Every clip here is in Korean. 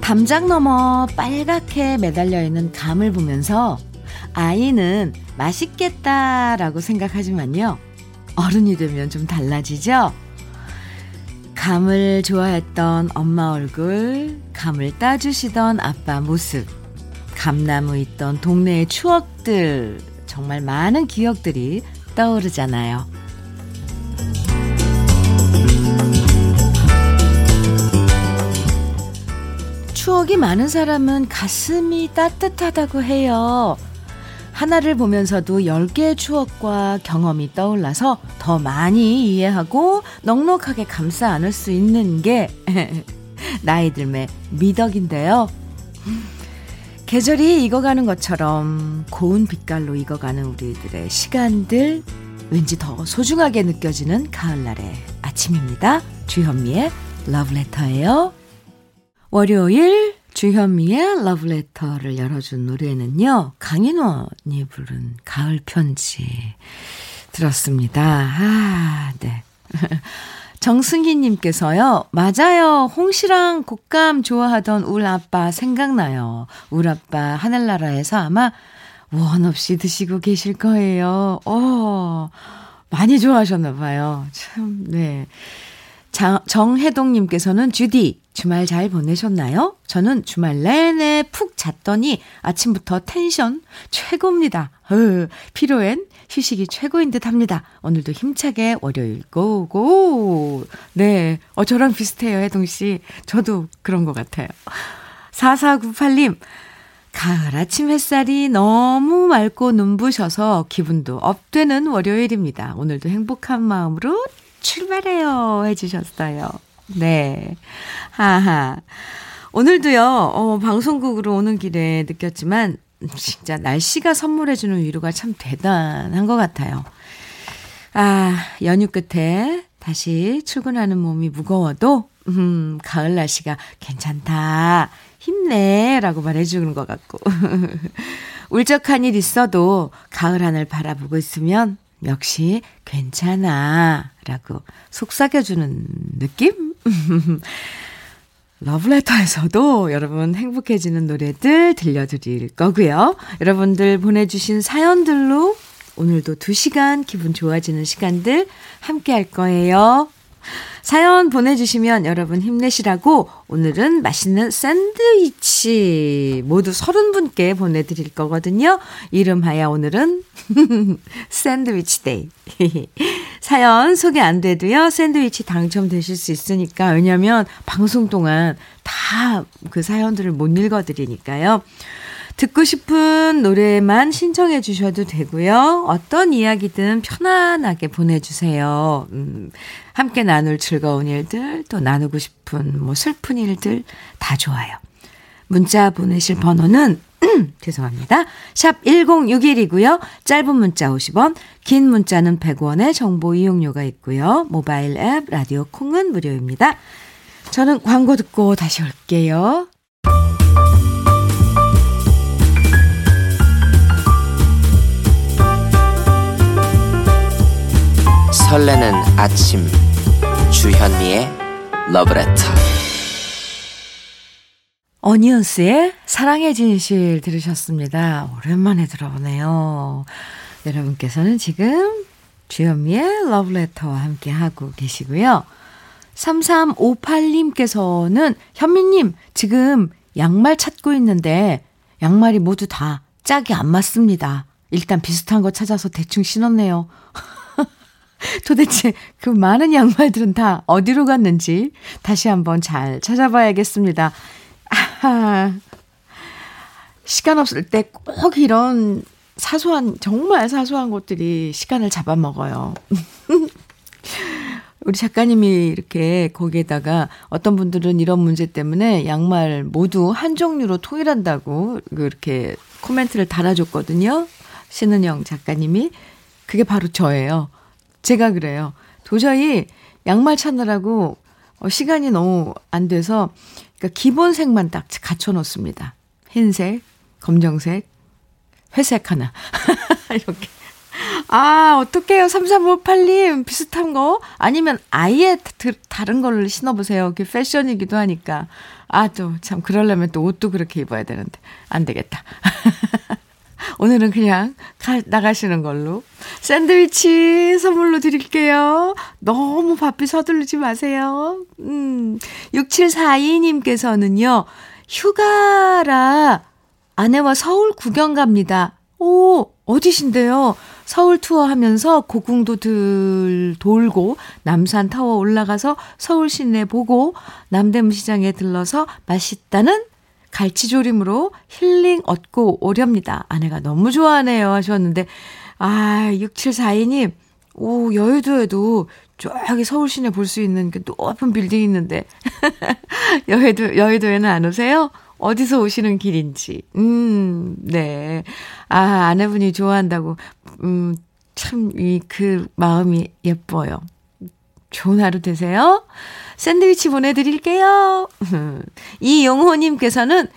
담장 너머 빨갛게 매달려 있는 감을 보면서 아이는 맛있겠다라고 생각하지만요. 어른이 되면 좀 달라지죠? 감을 좋아했던 엄마 얼굴, 감을 따주시던 아빠 모습, 감나무 있던 동네의 추억들, 정말 많은 기억들이 떠오르잖아요. 추억이 많은 사람은 가슴이 따뜻하다고 해요. 하나를 보면서도 10개의 추억과 경험이 떠올라서 더 많이 이해하고 넉넉하게 감싸 안을 수 있는 게 나이 들매 미덕인데요. 계절이 익어가는 것처럼 고운 빛깔로 익어가는 우리들의 시간들 왠지 더 소중하게 느껴지는 가을날의 아침입니다. 주현미의 러브레터예요. 월요일 주현미의 러브레터를 열어준 노래는요, 강인원이 부른 가을 편지 들었습니다. 아, 네. 정승희님께서요, 맞아요. 홍시랑 곶감 좋아하던 울 아빠 생각나요. 울 아빠 하늘나라에서 아마 원 없이 드시고 계실 거예요. 어, 많이 좋아하셨나봐요. 참, 네. 장, 정혜동님께서는 주디, 주말 잘 보내셨나요? 저는 주말 내내 푹 잤더니 아침부터 텐션 최고입니다. 으, 피로엔 휴식이 최고인 듯 합니다. 오늘도 힘차게 월요일 고고. 네. 어, 저랑 비슷해요, 혜동씨. 저도 그런 것 같아요. 4498님, 가을 아침 햇살이 너무 맑고 눈부셔서 기분도 업되는 월요일입니다. 오늘도 행복한 마음으로 출발해요. 해주셨어요. 네. 하하. 오늘도요, 어, 방송국으로 오는 길에 느꼈지만, 진짜 날씨가 선물해주는 위로가 참 대단한 것 같아요. 아, 연휴 끝에 다시 출근하는 몸이 무거워도, 음, 가을 날씨가 괜찮다. 힘내. 라고 말해주는 것 같고. 울적한 일 있어도 가을 하늘 바라보고 있으면 역시 괜찮아. 라고 속삭여주는 느낌? 러브레터에서도 여러분 행복해지는 노래들 들려드릴 거고요. 여러분들 보내주신 사연들로 오늘도 2시간 기분 좋아지는 시간들 함께 할 거예요. 사연 보내주시면 여러분 힘내시라고 오늘은 맛있는 샌드위치 모두 30분께 보내드릴 거거든요. 이름하여 오늘은 샌드위치 day. 사연 소개 안 돼도요, 샌드위치 당첨되실 수 있으니까, 왜냐면 방송 동안 다 그 사연들을 못 읽어드리니까요. 듣고 싶은 노래만 신청해 주셔도 되고요. 어떤 이야기든 편안하게 보내주세요. 음, 함께 나눌 즐거운 일들, 또 나누고 싶은 뭐 슬픈 일들 다 좋아요. 문자 보내실 번호는 죄송합니다. 샵 1061이고요. 짧은 문자 50원, 긴 문자는 100원의 정보 이용료가 있고요. 모바일 앱, 라디오 콩은 무료입니다. 저는 광고 듣고 다시 올게요. 설레는 아침 주현미의 러브레터 어니언스의 사랑의 진실 들으셨습니다. 오랜만에 들어보네요. 여러분께서는 지금 주현미의 러브레터와 함께 하고 계시고요. 3358님께서는 현미님 지금 양말 찾고 있는데 양말이 모두 다 짝이 안 맞습니다. 일단 비슷한 거 찾아서 대충 신었네요. 도대체 그 많은 양말들은 다 어디로 갔는지 다시 한번 잘 찾아봐야겠습니다. 시간 없을 때 꼭 이런 사소한, 정말 사소한 것들이 시간을 잡아먹어요. 우리 작가님이 이렇게 거기에다가 어떤 분들은 이런 문제 때문에 양말 모두 한 종류로 통일한다고 그렇게 코멘트를 달아줬거든요. 신은영 작가님이. 그게 바로 저예요. 제가 그래요. 도저히 양말 찾느라고 어, 시간이 너무 안 돼서 그러니까 기본색만 딱 갖춰 놓습니다. 흰색, 검정색, 회색 하나. 이렇게. 아, 어떡해요. 3358님. 비슷한 거? 아니면 아예 다른 걸로 신어보세요. 그게 패션이기도 하니까. 아, 또, 참, 그러려면 또 옷도 그렇게 입어야 되는데. 안 되겠다. 오늘은 그냥 가, 나가시는 걸로. 샌드위치 선물로 드릴게요. 너무 바삐 서두르지 마세요. 음, 6742님께서는요, 휴가라 아내와 서울 구경 갑니다. 오, 어디신데요? 서울 투어 하면서 고궁도 들, 돌고 남산 타워 올라가서 서울 시내 보고 남대문 시장에 들러서 맛있다는 갈치조림으로 힐링 얻고 오렵니다. 아내가 너무 좋아하네요 하셨는데 아 6742님 오 여의도에도 저기 서울 시내 볼 수 있는 그 높은 빌딩 있는데 여의도 여의도에는 안 오세요? 어디서 오시는 길인지. 음, 네. 아, 아내분이 좋아한다고, 음, 참, 이, 그 마음이 예뻐요. 좋은 하루 되세요. 샌드위치 보내드릴게요. 이용호님께서는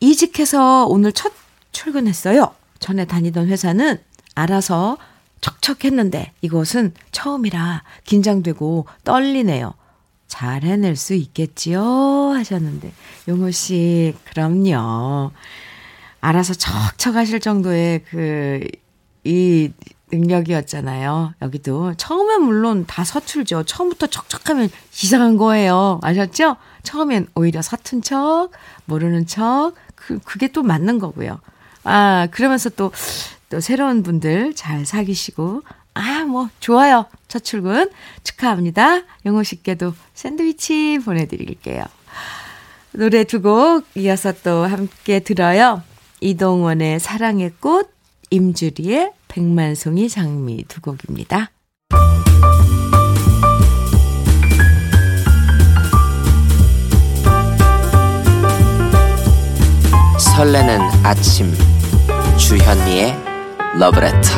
이직해서 오늘 첫 출근했어요. 전에 다니던 회사는 알아서 척척했는데 이곳은 처음이라 긴장되고 떨리네요. 잘 해낼 수 있겠지요? 하셨는데, 용호 씨, 그럼요. 알아서 척척 하실 정도의 그, 이 능력이었잖아요. 여기도. 처음엔 물론 다 서툴죠. 처음부터 척척하면 이상한 거예요. 아셨죠? 처음엔 오히려 서툰 척, 모르는 척, 그, 그게 또 맞는 거고요. 아, 그러면서 또, 또 새로운 분들 잘 사귀시고, 아, 뭐, 좋아요. 첫 출근 축하합니다. 영호 씨께도 샌드위치 보내드릴게요. 노래 두 곡 이어서 또 함께 들어요. 이동원의 사랑의 꽃, 임주리의 백만송이 장미 두 곡입니다. 설레는 아침 주현미의 러브레터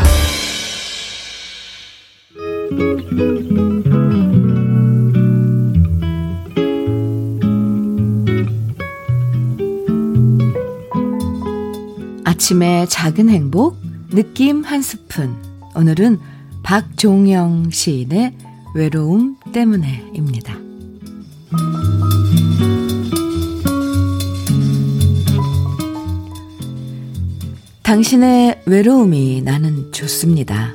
아침의 작은 행복, 느낌 한 스푼. 오늘은 박종영 시인의 외로움 때문에입니다. 당신의 외로움이 나는 좋습니다.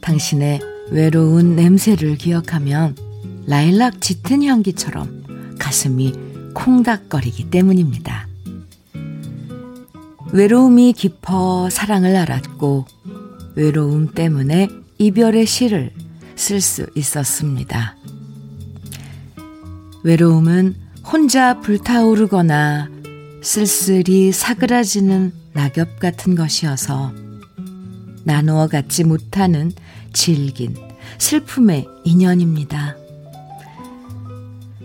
당신의 외로운 냄새를 기억하면 라일락 짙은 향기처럼 가슴이 콩닥거리기 때문입니다. 외로움이 깊어 사랑을 알았고 외로움 때문에 이별의 시를 쓸 수 있었습니다. 외로움은 혼자 불타오르거나 쓸쓸히 사그라지는 낙엽 같은 것이어서 나누어 갖지 못하는 질긴 슬픔의 인연입니다.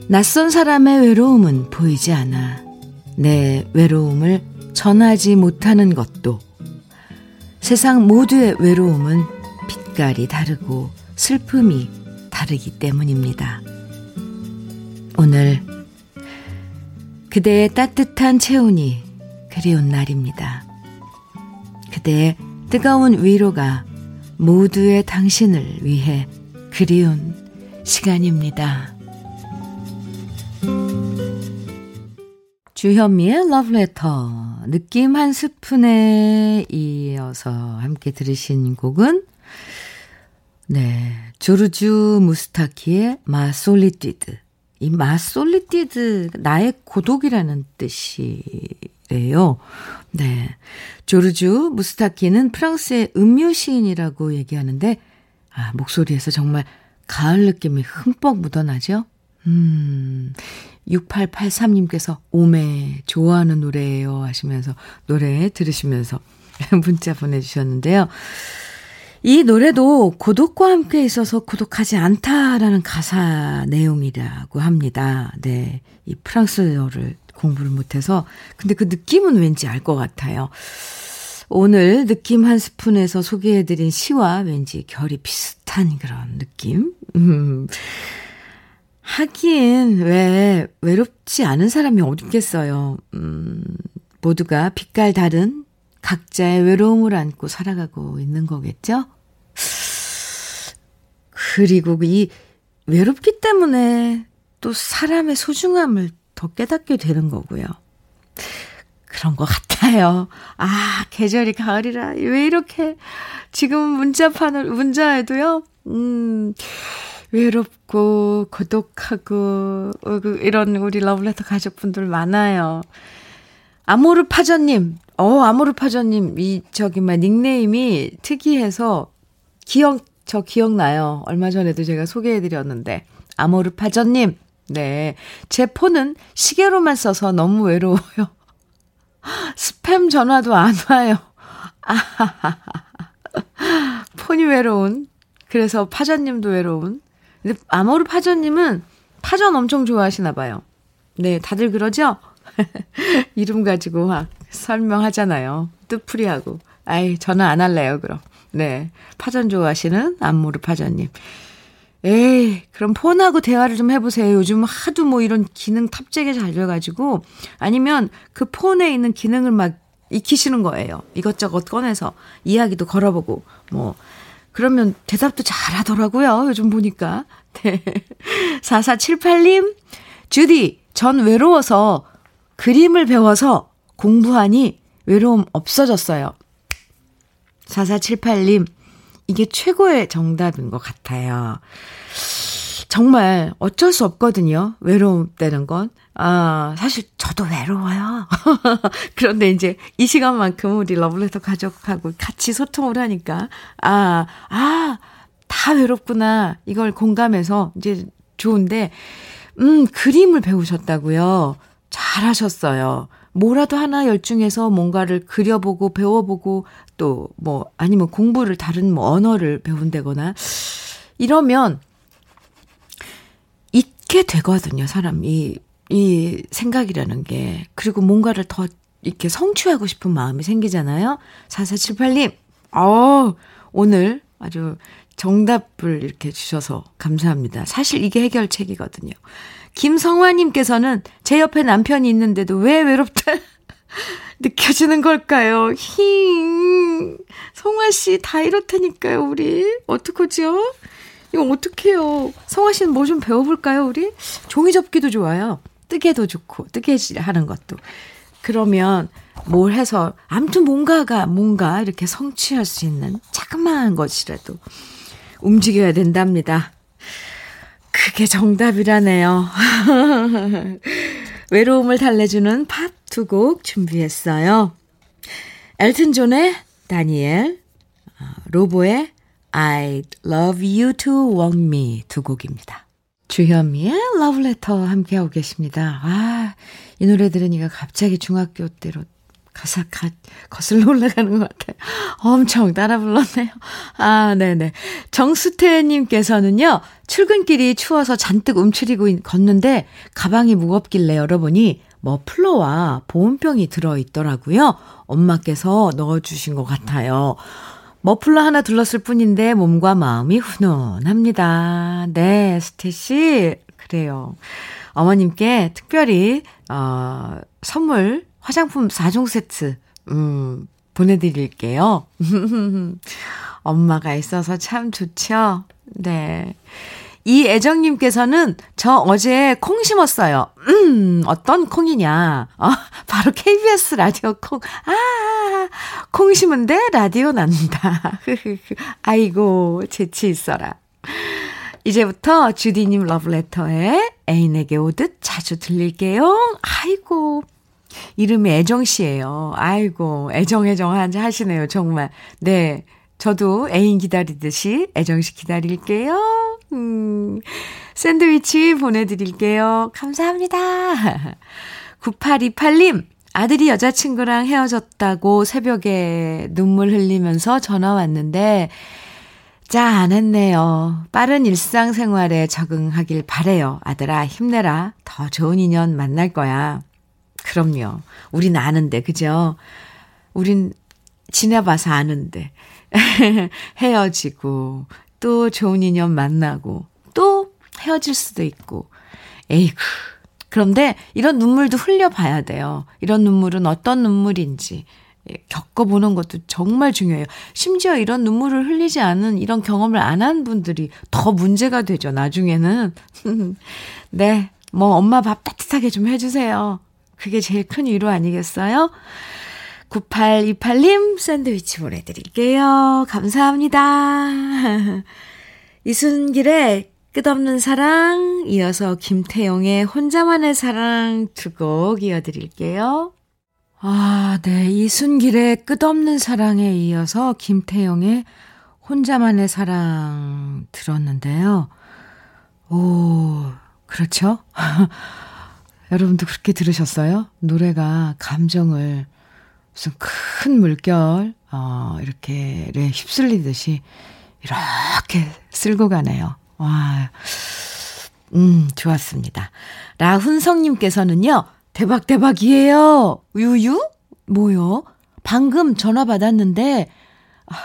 낯선 사람의 외로움은 보이지 않아 내 외로움을 전하지 못하는 것도 세상 모두의 외로움은 빛깔이 다르고 슬픔이 다르기 때문입니다. 오늘 그대의 따뜻한 체온이 그리운 날입니다. 그대의 뜨거운 위로가 모두의 당신을 위해 그리운 시간입니다. 주현미의 러브레터 느낌 한 스푼에 이어서 함께 들으신 곡은 네 조르주 무스타키의 Ma Solitude 이 Ma Solitude 나의 고독이라는 뜻이래요. 네. 조르주 무스타키는 프랑스의 음유 시인이라고 얘기하는데, 아, 목소리에서 정말 가을 느낌이 흠뻑 묻어나죠? 음, 6883님께서 오메, 좋아하는 노래예요 하시면서 노래 들으시면서 문자 보내주셨는데요. 이 노래도 고독과 함께 있어서 고독하지 않다라는 가사 내용이라고 합니다. 네. 이 프랑스어를 공부를 못해서. 근데 그 느낌은 왠지 알 것 같아요. 오늘 느낌 한 스푼에서 소개해드린 시와 왠지 결이 비슷한 그런 느낌? 음. 하긴, 왜, 외롭지 않은 사람이 어딨겠어요. 음, 모두가 빛깔 다른 각자의 외로움을 안고 살아가고 있는 거겠죠? 그리고 이 외롭기 때문에 또 사람의 소중함을 더 깨닫게 되는 거고요. 그런 것 같아요. 아, 계절이 가을이라 왜 이렇게 지금 문자판을 문자에도요. 음. 외롭고 고독하고 어, 그 이런 우리 러블레터 가족분들 많아요. 아모르 파전님, 어 아모르 파전님 이 저기 막 닉네임이 특이해서 기억 저 기억나요. 얼마 전에도 제가 소개해드렸는데 아모르 파전님, 네. 제 폰은 시계로만 써서 너무 외로워요. 스팸 전화도 안 와요. 아하하하. 폰이 외로운, 그래서 파전님도 외로운. 근데 아모르 파전님은 파전 엄청 좋아하시나 봐요. 네, 다들 그러죠? 이름 가지고 막 설명하잖아요. 뜻풀이하고. 아이, 저는 안 할래요, 그럼. 네. 파전 좋아하시는 안모르 파전님. 에이, 그럼 폰하고 대화를 좀 해보세요. 요즘 하도 뭐 이런 기능 탑재게 잘 돼가지고, 아니면 그 폰에 있는 기능을 막 익히시는 거예요. 이것저것 꺼내서 이야기도 걸어보고, 뭐. 그러면 대답도 잘 하더라고요. 요즘 보니까. 네. 4478님, 주디, 전 외로워서 그림을 배워서 공부하니 외로움 없어졌어요. 4478님, 이게 최고의 정답인 것 같아요. 정말 어쩔 수 없거든요. 외로움 되는 건. 아, 사실 저도 외로워요. 그런데 이제 이 시간만큼 우리 러블레터 가족하고 같이 소통을 하니까, 아, 아, 다 외롭구나. 이걸 공감해서 이제 좋은데, 음, 그림을 배우셨다고요. 잘하셨어요. 뭐라도 하나 열중해서 뭔가를 그려보고 배워보고 또 뭐 아니면 공부를 다른 뭐 언어를 배운다거나 이러면 잊게 되거든요, 사람이. 이 생각이라는 게. 그리고 뭔가를 더 이렇게 성취하고 싶은 마음이 생기잖아요. 4478님, 어, 오늘 아주 정답을 이렇게 주셔서 감사합니다. 사실 이게 해결책이거든요. 김성화님께서는 제 옆에 남편이 있는데도 왜 외롭다 느껴지는 걸까요? 힝. 성화씨 다 이렇다니까요, 우리. 어떡하죠? 이거 어떡해요. 성화씨는 뭐 좀 배워볼까요, 우리? 종이 접기도 좋아요. 뜨개도 좋고, 뜨개 하는 것도. 그러면 뭘 해서, 암튼 뭔가가, 뭔가 이렇게 성취할 수 있는 자그마한 것이라도 움직여야 된답니다. 그게 정답이라네요. 외로움을 달래주는 팝 두 곡 준비했어요. 엘튼 존의 다니엘, 어, 로보의 I love you to want me 두 곡입니다. 주현미의 러브레터 함께하고 계십니다. 아, 이 노래 들으니까 갑자기 중학교 때로 가사 가, 거슬러 올라가는 것 같아요. 엄청 따라 불렀네요. 아, 네네. 정수태님께서는요, 출근길이 추워서 잔뜩 움츠리고 걷는데, 가방이 무겁길래 열어보니, 머플러와 보온병이 들어있더라고요. 엄마께서 넣어주신 것 같아요. 머플러 하나 둘렀을 뿐인데, 몸과 마음이 훈훈합니다. 네, 스테 씨. 그래요. 어머님께 특별히, 어, 선물 화장품 4종 세트, 음, 보내드릴게요. 엄마가 있어서 참 좋죠? 네. 이 애정님께서는 저 어제 콩 심었어요. 음, 어떤 콩이냐. 어, 바로 KBS 라디오 콩. 아, 콩 심은데 라디오 난다. 아이고, 재치 있어라. 이제부터 주디님 러브레터에 애인에게 오듯 자주 들릴게요. 아이고, 이름이 애정씨예요. 아이고, 애정애정 하시네요, 정말. 네. 저도 애인 기다리듯이 애정씨 기다릴게요. 음, 샌드위치 보내드릴게요. 감사합니다. 9828님, 아들이 여자친구랑 헤어졌다고 새벽에 눈물 흘리면서 전화 왔는데, 짜 안 했네요. 빠른 일상생활에 적응하길 바래요. 아들아, 힘내라. 더 좋은 인연 만날 거야. 그럼요. 우린 아는데, 그죠? 우린 지내봐서 아는데. 헤어지고, 또 좋은 인연 만나고, 또 헤어질 수도 있고. 에이구. 그런데 이런 눈물도 흘려봐야 돼요. 이런 눈물은 어떤 눈물인지. 예, 겪어보는 것도 정말 중요해요. 심지어 이런 눈물을 흘리지 않은 이런 경험을 안 한 분들이 더 문제가 되죠, 나중에는. 네, 뭐 엄마 밥 따뜻하게 좀 해주세요. 그게 제일 큰 위로 아니겠어요? 9828님 샌드위치 보내드릴게요. 감사합니다. 이순길의 끝없는 사랑, 이어서 김태용의 혼자만의 사랑 두 곡 이어드릴게요. 아, 네. 이순길의 끝없는 사랑에 이어서 김태용의 혼자만의 사랑 들었는데요. 오, 그렇죠? 여러분도 그렇게 들으셨어요? 노래가 감정을 무슨 큰 물결, 어, 이렇게 네, 휩쓸리듯이 이렇게 쓸고 가네요. 와, 음, 좋았습니다. 라훈성님께서는요, 대박, 대박이에요. 유유? 뭐요? 방금 전화 받았는데, 아,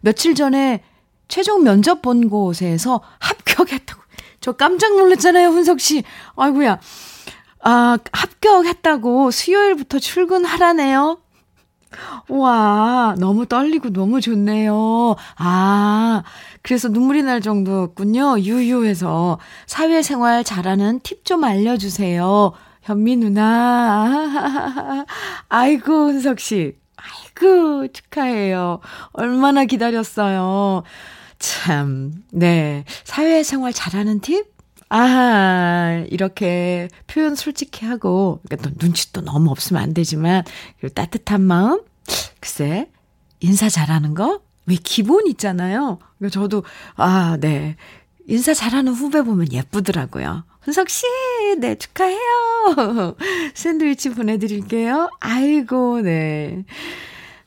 며칠 전에 최종 면접 본 곳에서 합격했다고. 저 깜짝 놀랐잖아요, 훈석 씨. 아이고야. 아, 합격했다고 수요일부터 출근하라네요. 와, 너무 떨리고 너무 좋네요. 아, 그래서 눈물이 날 정도였군요. 유유해서. 사회생활 잘하는 팁 좀 알려주세요. 현미 누나. 아이고, 은석 씨. 아이고, 축하해요. 얼마나 기다렸어요. 참, 네. 사회생활 잘하는 팁? 아, 이렇게 표현 솔직히 하고, 그러니까 또 눈치도 너무 없으면 안 되지만, 그리고 따뜻한 마음? 글쎄, 인사 잘하는 거? 왜 기본 있잖아요. 저도, 아, 네. 인사 잘하는 후배 보면 예쁘더라고요. 훈석 씨, 네, 축하해요. 샌드위치 보내드릴게요. 아이고, 네.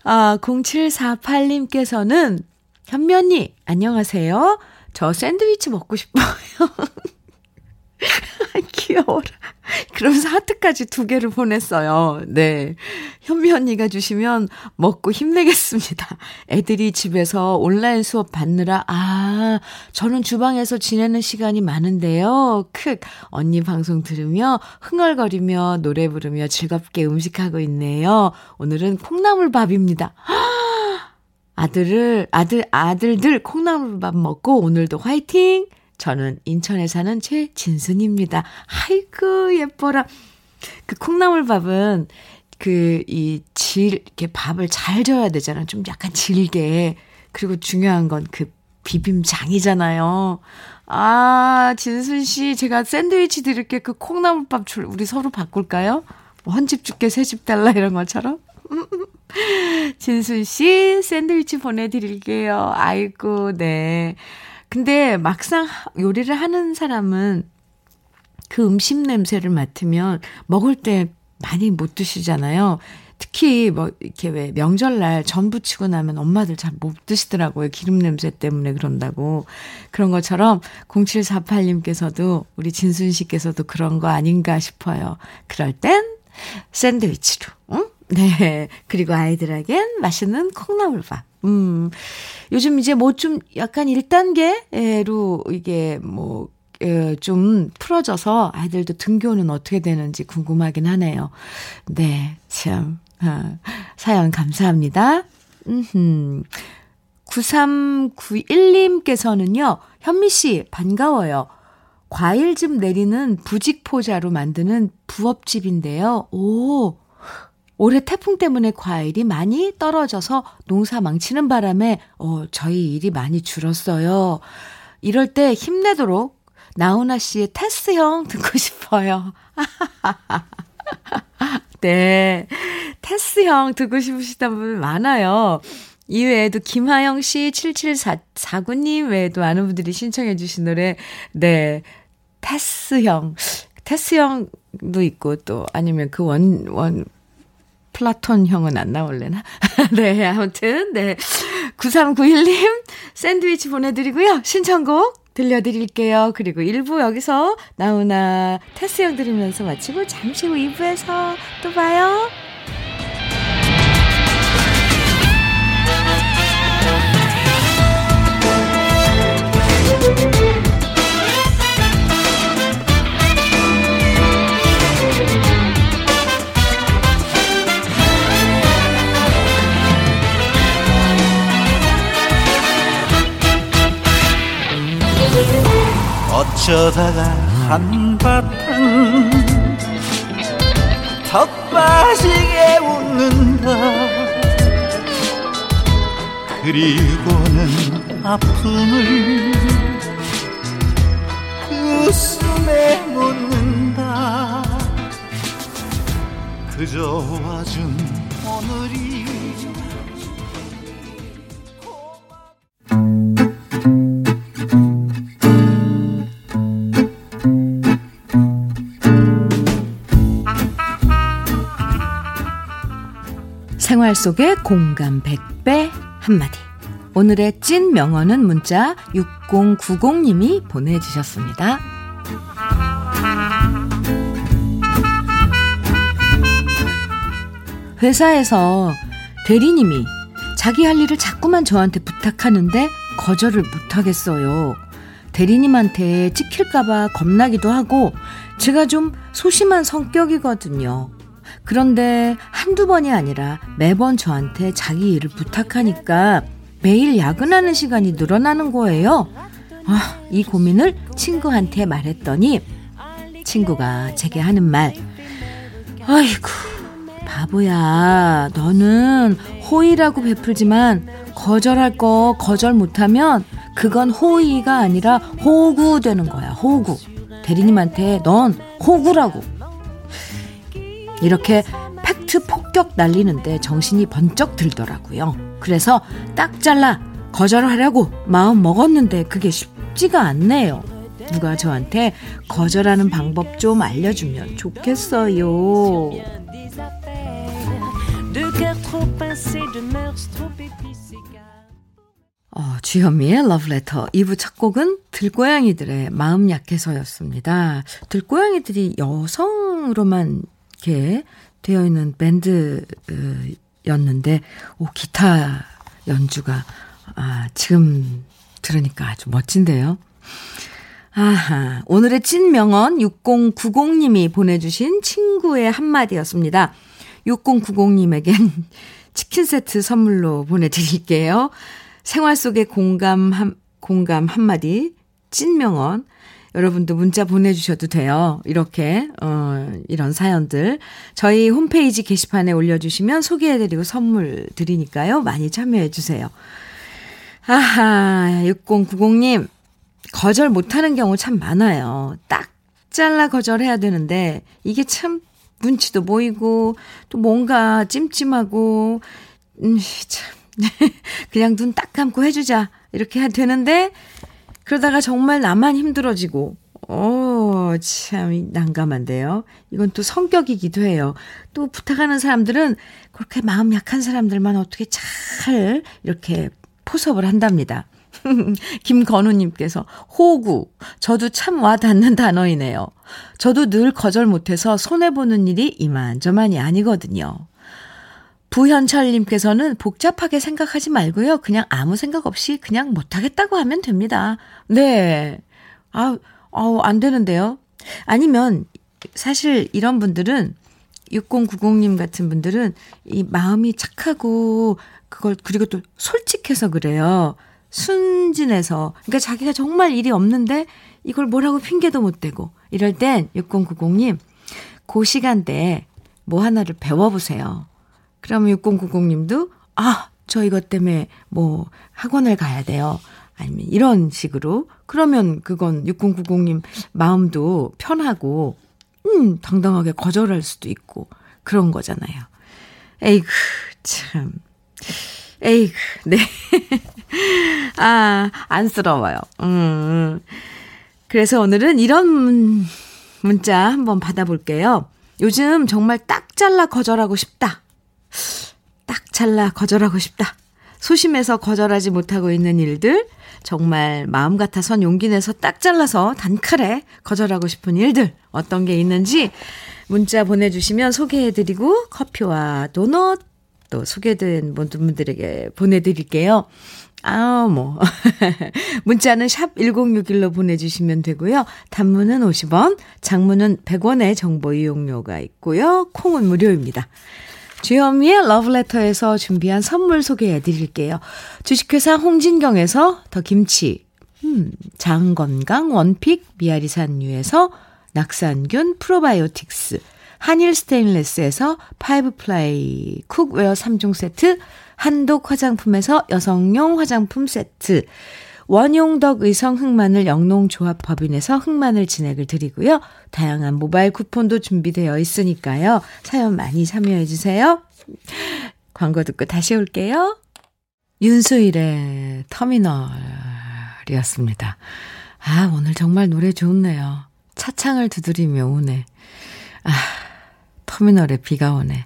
아, 0748님께서는, 현면이, 안녕하세요. 저 샌드위치 먹고 싶어요. 귀여워라. 그러면서 하트까지 두 개를 보냈어요. 네. 현미 언니가 주시면 먹고 힘내겠습니다. 애들이 집에서 온라인 수업 받느라, 아, 저는 주방에서 지내는 시간이 많은데요. 크, 언니 방송 들으며 흥얼거리며 노래 부르며 즐겁게 음식하고 있네요. 오늘은 콩나물밥입니다. 아들을, 아들, 아들들 콩나물밥 먹고 오늘도 화이팅! 저는 인천에 사는 최진순입니다. 아이고, 예뻐라. 그 콩나물밥은 그, 이, 질, 이렇게 밥을 잘 져야 되잖아. 좀 약간 질게. 그리고 중요한 건 그 비빔장이잖아요. 아, 진순 씨, 제가 샌드위치 드릴게 그 콩나물밥 줄, 우리 서로 바꿀까요? 뭐 헌집 줄게, 새집 달라, 이런 것처럼? 진순 씨, 샌드위치 보내드릴게요. 아이고, 네. 근데 막상 요리를 하는 사람은 그 음식 냄새를 맡으면 먹을 때 많이 못 드시잖아요. 특히 뭐 이렇게 왜 명절날 전 부치고 나면 엄마들 잘 못 드시더라고요. 기름 냄새 때문에 그런다고. 그런 것처럼 0748님께서도 우리 진순 씨께서도 그런 거 아닌가 싶어요. 그럴 땐 샌드위치로. 응? 네. 그리고 아이들에겐 맛있는 콩나물밥. 음. 요즘 이제 뭐 좀 약간 1단계로 이게 뭐, 에, 좀 풀어져서 아이들도 등교는 어떻게 되는지 궁금하긴 하네요. 네. 참. 아, 사연 감사합니다. 음흠. 9391님께서는요, 현미 씨, 반가워요. 과일즙 내리는 부직포자로 만드는 부업집인데요. 오, 올해 태풍 때문에 과일이 많이 떨어져서 농사 망치는 바람에 어, 저희 일이 많이 줄었어요. 이럴 때 힘내도록 나훈아 씨의 테스형 듣고 싶어요. 네. 테스형 듣고 싶으시다는 분 많아요. 이외에도 김하영 씨, 7749님 외에도 많은 분들이 신청해 주신 노래, 네. 테스형. 테스형도 있고 또 아니면 그 원, 원, 플라톤 형은 안 나올래나? 네, 아무튼, 네. 9391님, 샌드위치 보내드리고요. 신청곡 들려드릴게요. 그리고 1부 여기서 나훈아 테스 형 들으면서 마치고 잠시 후 2부에서 또 봐요. 어쩌다가 한바탕 턱 빠지게 웃는다. 그리고는 아픔을 그 웃음에 묻는다. 그저 와준 오늘이 생활 속의 공감 100배 한마디. 오늘의 찐 명언은 문자 6090님이 보내주셨습니다. 회사에서 대리님이 자기 할 일을 자꾸만 저한테 부탁하는데 거절을 못하겠어요. 대리님한테 찍힐까봐 겁나기도 하고 제가 좀 소심한 성격이거든요. 그런데 한두 번이 아니라 매번 저한테 자기 일을 부탁하니까 매일 야근하는 시간이 늘어나는 거예요. 아, 이 고민을 친구한테 말했더니 친구가 제게 하는 말. 아이고, 바보야. 너는 호의라고 베풀지만 거절할 거 거절 못하면 그건 호의가 아니라 호구 되는 거야. 호구. 대리님한테 넌 호구라고. 이렇게 팩트 폭격 날리는데 정신이 번쩍 들더라고요. 그래서 딱 잘라 거절하려고 마음 먹었는데 그게 쉽지가 않네요. 누가 저한테 거절하는 방법 좀 알려주면 좋겠어요. 어, 주현미의 러브레터 2부 첫 곡은 들고양이들의 마음 약해서였습니다. 들고양이들이 여성으로만 이렇게 되어 있는 밴드였는데, 오, 기타 연주가, 아, 지금 들으니까 아주 멋진데요. 아하, 오늘의 찐 명언 6090님이 보내주신 친구의 한마디였습니다. 6090님에겐 치킨 세트 선물로 보내드릴게요. 생활 속의 공감 한, 공감 한마디, 찐 명언, 여러분도 문자 보내주셔도 돼요. 이렇게, 어, 이런 사연들. 저희 홈페이지 게시판에 올려주시면 소개해드리고 선물 드리니까요. 많이 참여해주세요. 아하, 6090님. 거절 못하는 경우 참 많아요. 딱 잘라 거절해야 되는데, 이게 참 눈치도 보이고, 또 뭔가 찜찜하고, 음, 참. 그냥 눈 딱 감고 해주자. 이렇게 되는데, 그러다가 정말 나만 힘들어지고, 어, 참, 난감한데요. 이건 또 성격이기도 해요. 또 부탁하는 사람들은 그렇게 마음 약한 사람들만 어떻게 잘 이렇게 포섭을 한답니다. 김건우님께서 호구. 저도 참 와닿는 단어이네요. 저도 늘 거절 못해서 손해 보는 일이 이만저만이 아니거든요. 부현철님께서는 복잡하게 생각하지 말고요. 그냥 아무 생각 없이 그냥 못하겠다고 하면 됩니다. 네. 아, 아우, 안 되는데요. 아니면, 사실 이런 분들은, 6090님 같은 분들은 이 마음이 착하고, 그걸, 그리고 또 솔직해서 그래요. 순진해서. 그러니까 자기가 정말 일이 없는데, 이걸 뭐라고 핑계도 못 대고. 이럴 땐 6090님, 그 시간대에 뭐 하나를 배워보세요. 그러면 6090님도, 아, 저 이것 때문에 뭐 학원을 가야 돼요. 아니면 이런 식으로. 그러면 그건 6090님 마음도 편하고, 음, 당당하게 거절할 수도 있고, 그런 거잖아요. 에이그, 참. 에이그, 네. 아, 안쓰러워요. 음, 음. 그래서 오늘은 이런 문자 한번 받아볼게요. 요즘 정말 딱 잘라 거절하고 싶다. 딱 잘라 거절하고 싶다. 소심해서 거절하지 못하고 있는 일들, 정말 마음 같아선 용기 내서 딱 잘라서 단칼에 거절하고 싶은 일들, 어떤 게 있는지 문자 보내주시면 소개해드리고 커피와 도넛 또 소개된 모든 분들에게 보내드릴게요. 아, 뭐. 문자는 샵 1061로 보내주시면 되고요. 단문은 50원, 장문은 100원의 정보 이용료가 있고요. 콩은 무료입니다. 주현미의 러브레터에서 준비한 선물 소개해 드릴게요. 주식회사 홍진경에서 더 김치, 음, 장건강 원픽 미아리산유에서 낙산균 프로바이오틱스, 한일 스테인레스에서 five ply cookware 3종 세트, 한독 화장품에서 여성용 화장품 세트, 원용덕 의성 흑마늘 영농조합 법인에서 흑마늘 진액을 드리고요. 다양한 모바일 쿠폰도 준비되어 있으니까요. 사연 많이 참여해 주세요. 광고 듣고 다시 올게요. 윤수일의 터미널이었습니다. 아, 오늘 정말 노래 좋네요. 차창을 두드리며 오네. 아, 터미널에 비가 오네.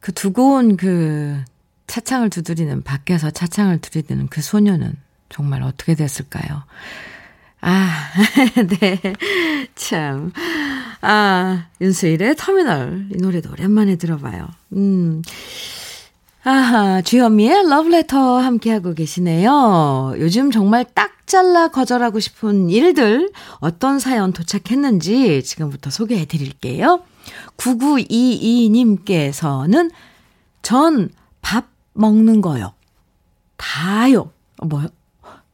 그 두고 온 그 차창을 두드리는, 밖에서 차창을 두드리는 그 소녀는 정말 어떻게 됐을까요? 아, 네. 참. 아, 윤수일의 터미널. 이 노래도 오랜만에 들어봐요. 음. 아하, 주현미의 러브레터 함께하고 계시네요. 요즘 정말 딱 잘라 거절하고 싶은 일들, 어떤 사연 도착했는지 지금부터 소개해 드릴게요. 9922님께서는 전 밥 먹는 거요. 다요. 어, 뭐요?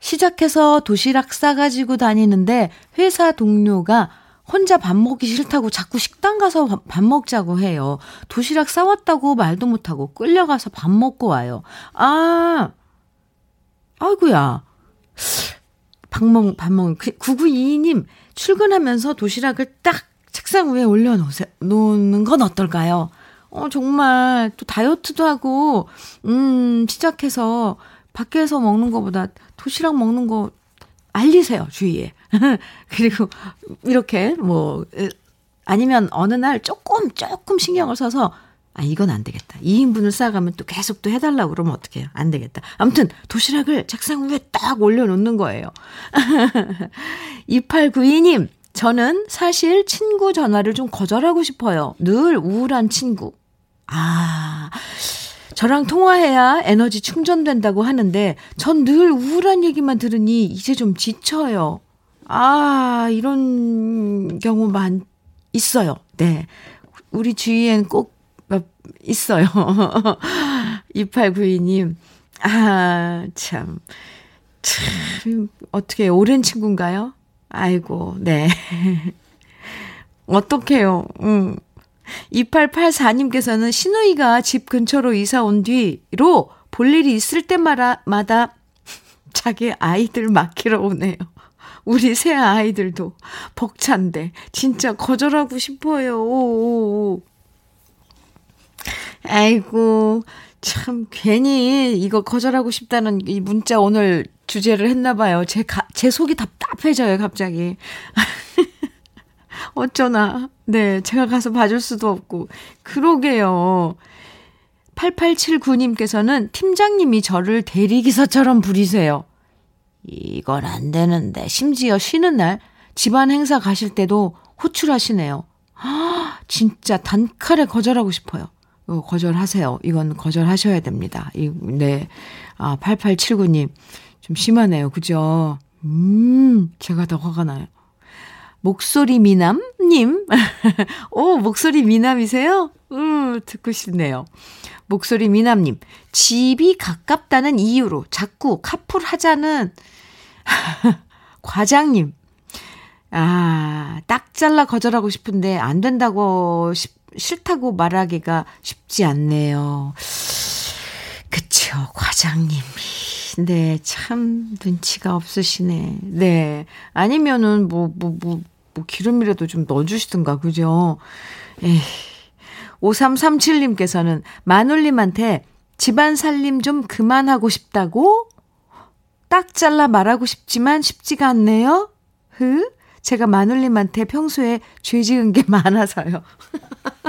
시작해서 도시락 싸가지고 다니는데 회사 동료가 혼자 밥 먹기 싫다고 자꾸 식당 가서 밥 먹자고 해요. 도시락 싸왔다고 말도 못하고 끌려가서 밥 먹고 와요. 아, 아이구야. 밥 먹, 밥 먹, 9922님, 출근하면서 도시락을 딱 책상 위에 올려놓는 건 어떨까요? 어, 정말 또 다이어트도 하고, 음, 시작해서 밖에서 먹는 것보다 도시락 먹는 거 알리세요, 주위에. 그리고 이렇게 뭐 아니면 어느 날 조금 조금 신경을 써서 아 이건 안 되겠다. 2인분을 싸가면 또 계속 또 해달라고 그러면 어떡해요. 안 되겠다. 아무튼 도시락을 책상 위에 딱 올려놓는 거예요. 2892님 저는 사실 친구 전화를 좀 거절하고 싶어요. 늘 우울한 친구. 아 저랑 통화해야 에너지 충전된다고 하는데 전 늘 우울한 얘기만 들으니 이제 좀 지쳐요. 아, 이런 경우만 있어요. 네. 우리 주위엔 꼭 있어요. 2892님. 아, 참. 참, 어떻게, 오랜 친구인가요? 아이고, 네. 어떡해요. 음. 2884님께서는 신우이가 집 근처로 이사 온 뒤로 볼 일이 있을 때마다 자기 아이들 맡기러 오네요. 우리 새 아이들도 벅찬데 진짜 거절하고 싶어요. 오오오. 아이고 참 괜히 이거 거절하고 싶다는 이 문자 오늘 주제를 했나 봐요. 제, 가, 제 속이 답답해져요, 갑자기. 어쩌나. 네, 제가 가서 봐줄 수도 없고. 그러게요. 8879님께서는 팀장님이 저를 대리기사처럼 부리세요. 이건 안 되는데. 심지어 쉬는 날 집안 행사 가실 때도 호출하시네요. 아, 진짜 단칼에 거절하고 싶어요. 어, 거절하세요. 이건 거절하셔야 됩니다. 이, 네. 아, 8879님. 좀 심하네요. 그죠? 음, 제가 더 화가 나요. 목소리 미남님. 오, 목소리 미남이세요? 음, 듣고 싶네요. 목소리 미남님. 집이 가깝다는 이유로 자꾸 카풀 하자는 과장님. 아, 딱 잘라 거절하고 싶은데 안 된다고 싶, 싫다고 말하기가 쉽지 않네요. 그쵸, 과장님이. 네, 참 눈치가 없으시네. 네. 아니면은 뭐, 뭐, 뭐, 뭐 기름이라도 좀 넣어주시든가, 그죠? 에이. 5337님께서는 마눌님한테 집안 살림 좀 그만하고 싶다고? 딱 잘라 말하고 싶지만 쉽지가 않네요? 흐? 제가 마눌님한테 평소에 죄 지은 게 많아서요.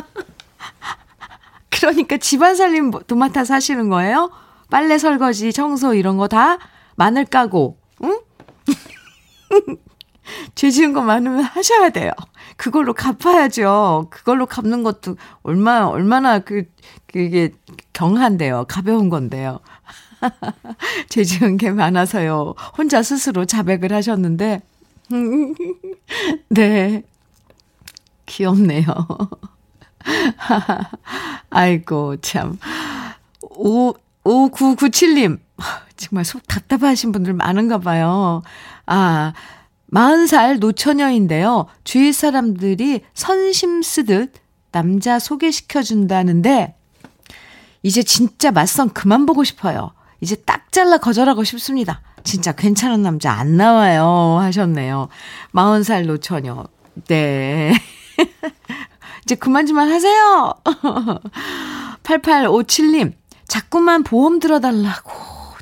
그러니까 집안 살림 도맡아 사시는 거예요? 빨래 설거지, 청소 이런 거 다 마늘 까고, 응? 죄 지은 거 많으면 하셔야 돼요. 그걸로 갚아야죠. 그걸로 갚는 것도 얼마, 얼마나 그, 그게 경한데요. 가벼운 건데요. 죄 지은 게 많아서요. 혼자 스스로 자백을 하셨는데, 네. 귀엽네요. 아이고, 참. 오, 5997님, 정말 속 답답하신 분들 많은가 봐요. 아, 40살 노처녀인데요. 주위 사람들이 선심 쓰듯 남자 소개시켜준다는데, 이제 진짜 맞선 그만 보고 싶어요. 이제 딱 잘라 거절하고 싶습니다. 진짜 괜찮은 남자 안 나와요. 하셨네요. 40살 노처녀. 네. 이제 그만 좀 하세요. 8857님, 자꾸만 보험 들어달라고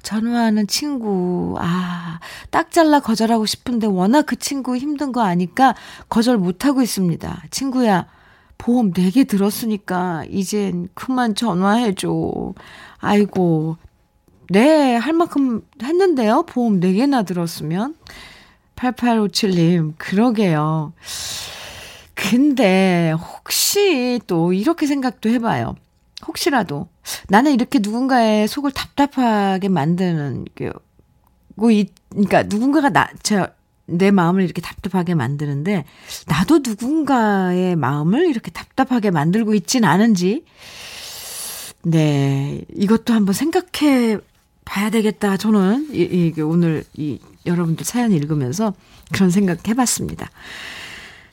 전화하는 친구. 아, 딱 잘라 거절하고 싶은데 워낙 그 친구 힘든 거 아니까 거절 못하고 있습니다. 친구야, 보험 4개 들었으니까 이젠 그만 전화해줘. 아이고, 네, 할 만큼 했는데요. 보험 4개나 들었으면. 8857님, 그러게요. 근데 혹시 또 이렇게 생각도 해봐요. 혹시라도 나는 이렇게 누군가의 속을 답답하게 만드는 게, 그러니까 누군가가 나, 저, 내 마음을 이렇게 답답하게 만드는데, 나도 누군가의 마음을 이렇게 답답하게 만들고 있진 않은지, 네, 이것도 한번 생각해 봐야 되겠다. 저는, 이, 이, 오늘 이, 여러분들 사연 읽으면서 그런 생각 해봤습니다.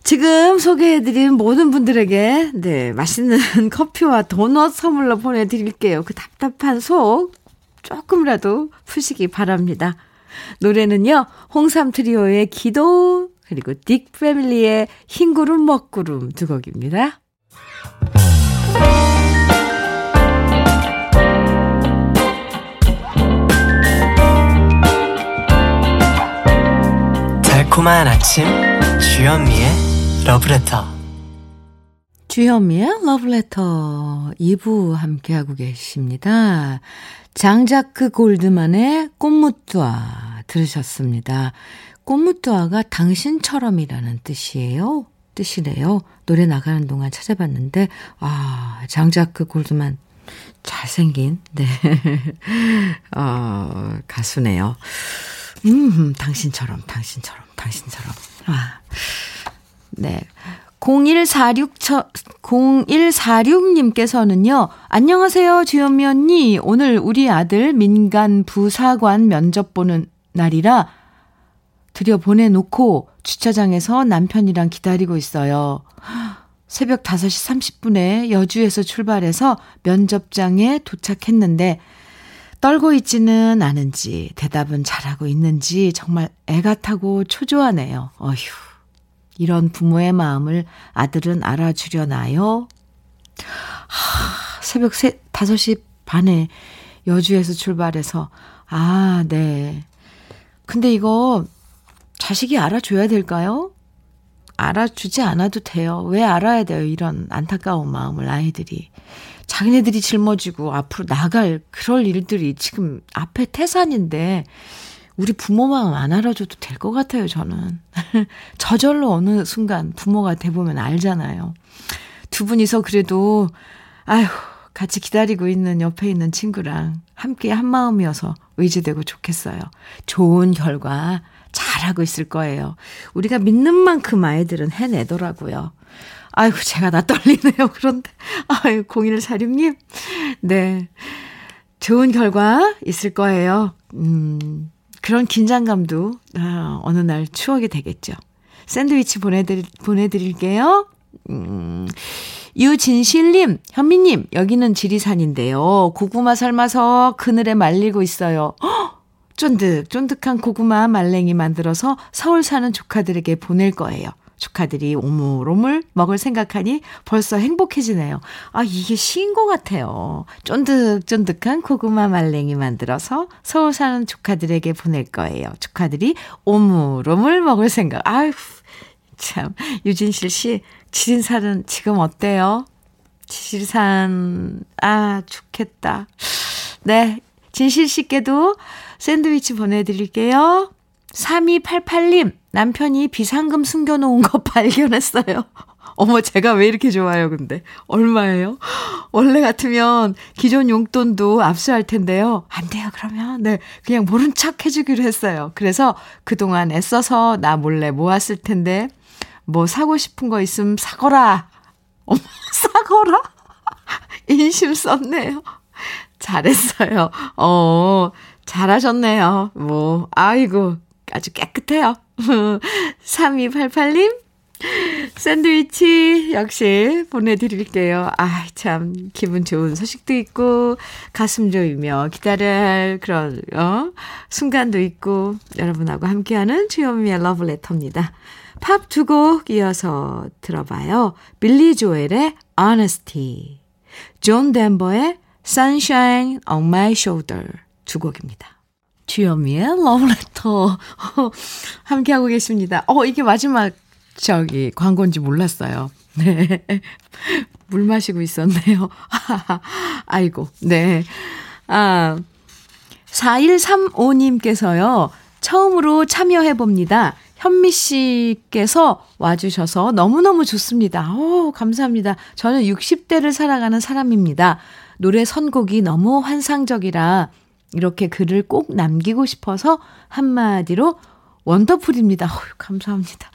지금 소개해드린 모든 분들에게, 네, 맛있는 커피와 도넛 선물로 보내드릴게요. 그 답답한 속 조금이라도 푸시기 바랍니다. 노래는요, 홍삼 트리오의 기도, 그리고 딕 패밀리의 흰구름 먹구름 두 곡입니다. 달콤한 아침, 주현미의 러브레터 주현미의 러브레터 2부 함께하고 계십니다. 장자크 골드만의 꽃무뚜아 들으셨습니다. 꽃무뚜아가 당신처럼이라는 뜻이에요. 뜻이래요. 노래 나가는 동안 찾아봤는데, 아, 장자크 골드만 잘생긴, 네. 어, 가수네요. 음, 당신처럼, 당신처럼, 당신처럼. 아. 네. 0146, 0146님께서는요, 안녕하세요, 주현미 언니. 오늘 우리 아들 민간 부사관 면접 보는 날이라 들여 보내놓고 주차장에서 남편이랑 기다리고 있어요. 새벽 5시 30분에 여주에서 출발해서 면접장에 도착했는데, 떨고 있지는 않은지, 대답은 잘하고 있는지 정말 애가 타고 초조하네요. 어휴. 이런 부모의 마음을 아들은 알아주려나요? 하, 새벽 3, 5시 반에 여주에서 출발해서, 아, 네. 근데 이거 자식이 알아줘야 될까요? 알아주지 않아도 돼요. 왜 알아야 돼요? 이런 안타까운 마음을 아이들이. 자기네들이 짊어지고 앞으로 나갈 그럴 일들이 지금 앞에 태산인데 우리 부모 마음 안 알아줘도 될 것 같아요, 저는. 저절로 어느 순간 부모가 돼보면 알잖아요. 두 분이서 그래도, 아휴, 같이 기다리고 있는 옆에 있는 친구랑 함께 한 마음이어서 의지되고 좋겠어요. 좋은 결과 잘하고 있을 거예요. 우리가 믿는 만큼 아이들은 해내더라고요. 아이고, 제가 나 떨리네요. 그런데, 아유, 0146님. 네. 좋은 결과 있을 거예요. 음, 그런 긴장감도 아, 어느 날 추억이 되겠죠. 샌드위치 보내드릴, 보내드릴게요. 음, 유진실님, 현미님, 여기는 지리산인데요. 고구마 삶아서 그늘에 말리고 있어요. 헉! 쫀득, 쫀득한 고구마 말랭이 만들어서 서울 사는 조카들에게 보낼 거예요. 조카들이 오물오물 먹을 생각하니 벌써 행복해지네요. 아, 이게 시인 것 같아요. 쫀득쫀득한 고구마 말랭이 만들어서 서울 사는 조카들에게 보낼 거예요. 조카들이 오물오물 먹을 생각. 아유, 참. 유진실 씨, 지진산은 지금 어때요? 지리산, 아, 좋겠다. 네. 진실 씨께도 샌드위치 보내드릴게요. 3288님, 남편이 비상금 숨겨놓은 거 발견했어요. 어머, 제가 왜 이렇게 좋아요, 근데. 얼마예요? 원래 같으면 기존 용돈도 압수할 텐데요. 안 돼요, 그러면. 네. 그냥 모른 척 해주기로 했어요. 그래서 그동안 애써서 나 몰래 모았을 텐데, 뭐 사고 싶은 거 있으면 사거라. 어머, 사거라? 인심 썼네요. 잘했어요. 어, 잘하셨네요. 뭐, 아이고, 아주 깨끗해요. 3288님, 샌드위치 역시 보내드릴게요. 아, 참, 기분 좋은 소식도 있고, 가슴 조이며 기다려야 할 그런, 어, 순간도 있고, 여러분하고 함께하는 주현미의 러브레터입니다. 팝 두 곡 이어서 들어봐요. 빌리 조엘의 Honesty, 존 덴버의 Sunshine on My Shoulder 두 곡입니다. 주현미의 러브레터 함께하고 계십니다. 어, 이게 마지막 저기 광고인지 몰랐어요. 네. 물 마시고 있었네요. 아이고, 네. 아, 4135님께서요, 처음으로 참여해봅니다. 현미 씨께서 와주셔서 너무너무 좋습니다. 오, 감사합니다. 저는 60대를 살아가는 사람입니다. 노래 선곡이 너무 환상적이라 이렇게 글을 꼭 남기고 싶어서 한마디로 원더풀입니다. 어휴, 감사합니다.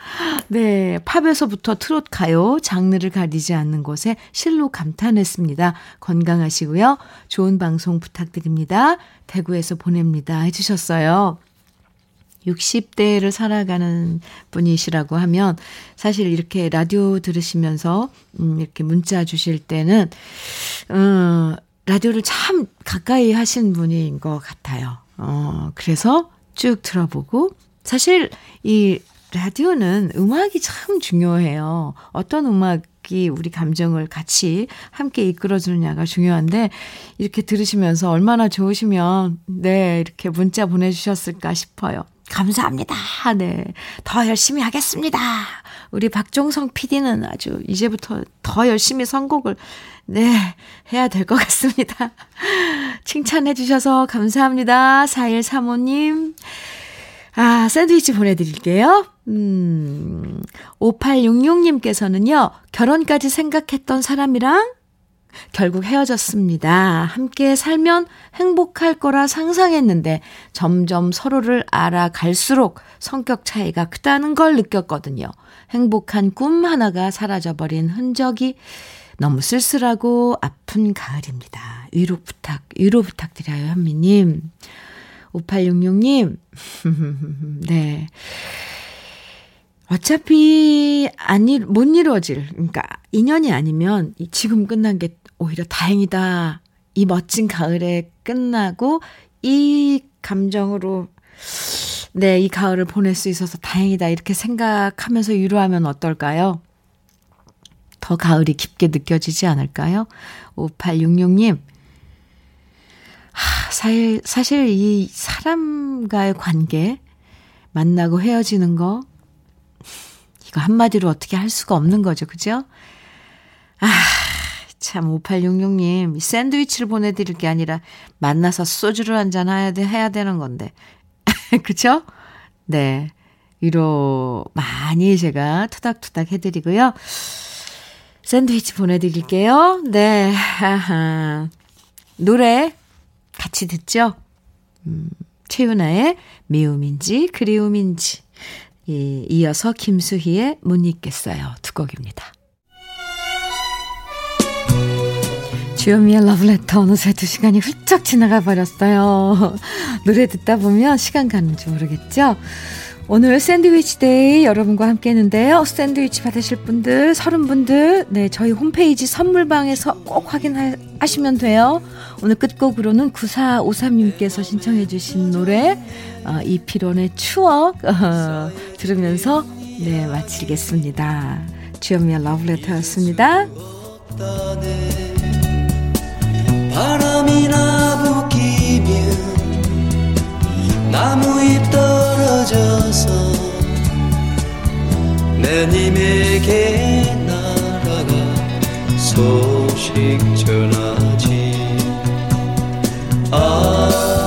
네, 팝에서부터 트롯 가요, 장르를 가리지 않는 곳에 실로 감탄했습니다. 건강하시고요. 좋은 방송 부탁드립니다. 대구에서 보냅니다. 해주셨어요. 60대를 살아가는 분이시라고 하면 사실 이렇게 라디오 들으시면서 음, 이렇게 문자 주실 때는 음, 라디오를 참 가까이 하신 분인 것 같아요. 어, 그래서 쭉 들어보고 사실 이 라디오는 음악이 참 중요해요. 어떤 음악이 우리 감정을 같이 함께 이끌어주느냐가 중요한데, 이렇게 들으시면서 얼마나 좋으시면, 네, 이렇게 문자 보내주셨을까 싶어요. 감사합니다. 네. 더 열심히 하겠습니다. 우리 박종성 PD는 아주 이제부터 더 열심히 선곡을, 네, 해야 될 것 같습니다. 칭찬해 주셔서 감사합니다. 4135님. 아, 샌드위치 보내드릴게요. 음, 5866님께서는요, 결혼까지 생각했던 사람이랑 결국 헤어졌습니다. 함께 살면 행복할 거라 상상했는데 점점 서로를 알아갈수록 성격 차이가 크다는 걸 느꼈거든요. 행복한 꿈 하나가 사라져버린 흔적이 너무 쓸쓸하고 아픈 가을입니다. 위로 부탁, 위로 부탁드려요, 현미님. 5866님, 네. 어차피 아니 못 이루어질 그러니까 인연이 아니면 지금 끝난 게 오히려 다행이다. 이 멋진 가을에 끝나고 이 감정으로 네, 이 가을을 보낼 수 있어서 다행이다. 이렇게 생각하면서 위로하면 어떨까요? 더 가을이 깊게 느껴지지 않을까요? 5866님. 하, 사실, 사실 이 사람과의 관계, 만나고 헤어지는 거, 이거 한마디로 어떻게 할 수가 없는 거죠. 그죠? 아, 참, 5866님, 샌드위치를 보내드릴 게 아니라 만나서 소주를 한잔 해야, 돼, 해야 되는 건데. 그쵸? 네. 위로 많이 제가 투닥투닥 해드리고요. 샌드위치 보내드릴게요. 네. 하하. 노래 같이 듣죠? 음, 최윤아의 미움인지 그리움인지. 예, 이어서 김수희의 못 잊겠어요. 두 곡입니다. 주현미의 러브레터 어느새 두 시간이 훌쩍 지나가 버렸어요. 노래 듣다 보면 시간 가는 줄 모르겠죠? 오늘 샌드위치 day 여러분과 함께 했는데요. 샌드위치 받으실 분들, 서른 분들, 네, 저희 홈페이지 선물방에서 꼭 확인하시면 돼요. 오늘 끝곡으로는 9453님께서 신청해주신 노래, 어, 이피론의 추억, 어, 들으면서, 네, 마치겠습니다. 주현미의 러브레터였습니다. 바람이나 부기면 나무잎 떨어져서 내 님에게 날아가 소식 전하지. 아.